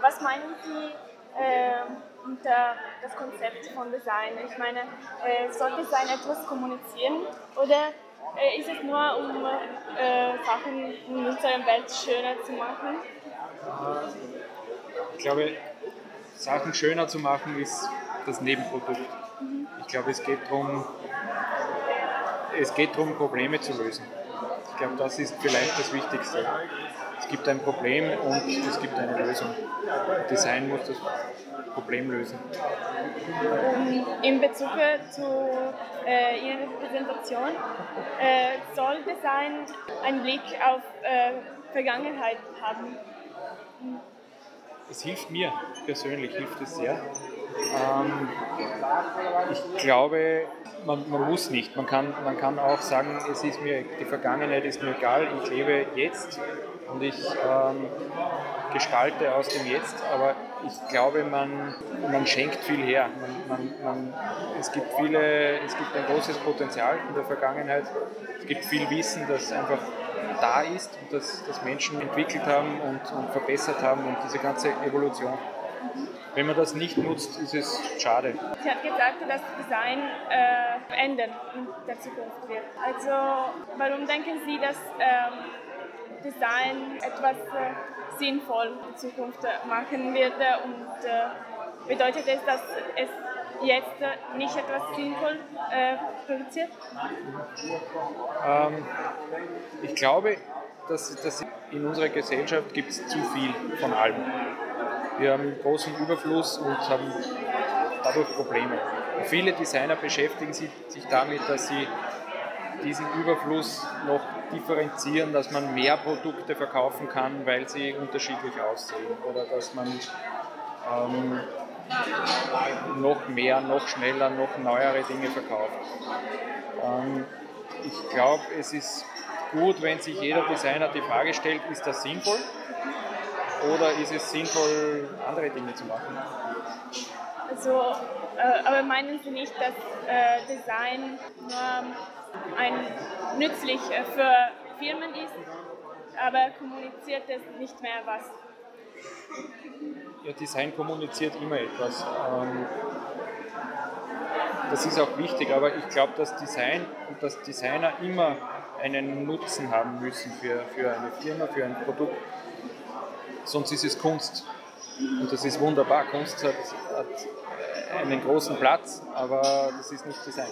was meinen Sie äh, unter das Konzept von Design? Ich meine, äh, soll Design etwas kommunizieren oder äh, ist es nur, um äh, Sachen in unserer Welt schöner zu machen? Ich glaube, Sachen schöner zu machen ist das Nebenprodukt. Mhm. Ich glaube, es geht darum, es geht darum, Probleme zu lösen. Ich glaube, das ist vielleicht das Wichtigste. Es gibt ein Problem und es gibt eine Lösung. Design muss das Problem lösen. In Bezug zu äh, Ihrer Präsentation, äh, soll Design einen Blick auf äh, Vergangenheit haben? Es hilft mir persönlich, hilft es sehr. Ähm, ich glaube, man, man, muss nicht. Man kann, man kann auch sagen, es ist mir, die Vergangenheit ist mir egal, ich lebe jetzt und ich ähm, gestalte aus dem Jetzt, aber ich glaube, man, man schenkt viel her. Man, man, es, gibt viele, es gibt ein großes Potenzial in der Vergangenheit. Es gibt viel Wissen, das einfach da ist und das, das Menschen entwickelt haben und, und verbessert haben und diese ganze Evolution. Wenn man das nicht nutzt, ist es schade. Sie hat gesagt, dass Design äh, ändern in der Zukunft wird. Also warum denken Sie, dass ähm, Design etwas äh, sinnvoll in Zukunft machen wird und äh, bedeutet es, dass es jetzt nicht etwas sinnvoll äh, produziert? Ähm, ich glaube, dass, dass in unserer Gesellschaft gibt es zu viel von allem. Wir haben großen Überfluss und haben dadurch Probleme. Und viele Designer beschäftigen sich, sich damit, dass sie diesen Überfluss noch differenzieren, dass man mehr Produkte verkaufen kann, weil sie unterschiedlich aussehen oder dass man ähm, noch mehr, noch schneller, noch neuere Dinge verkauft. Ähm, ich glaube, es ist gut, wenn sich jeder Designer die Frage stellt, ist das sinnvoll oder ist es sinnvoll, andere Dinge zu machen? Also, äh, aber meinen Sie nicht, dass äh, Design nur ein nützlich äh, für Firmen ist, aber kommuniziert es nicht mehr was? Ja, Design kommuniziert immer etwas. Ähm, das ist auch wichtig, aber ich glaube, dass Design und dass Designer immer einen Nutzen haben müssen für, für eine Firma, für ein Produkt. Sonst ist es Kunst. Und das ist wunderbar. Kunst hat, hat einen großen Platz, aber das ist nicht Design.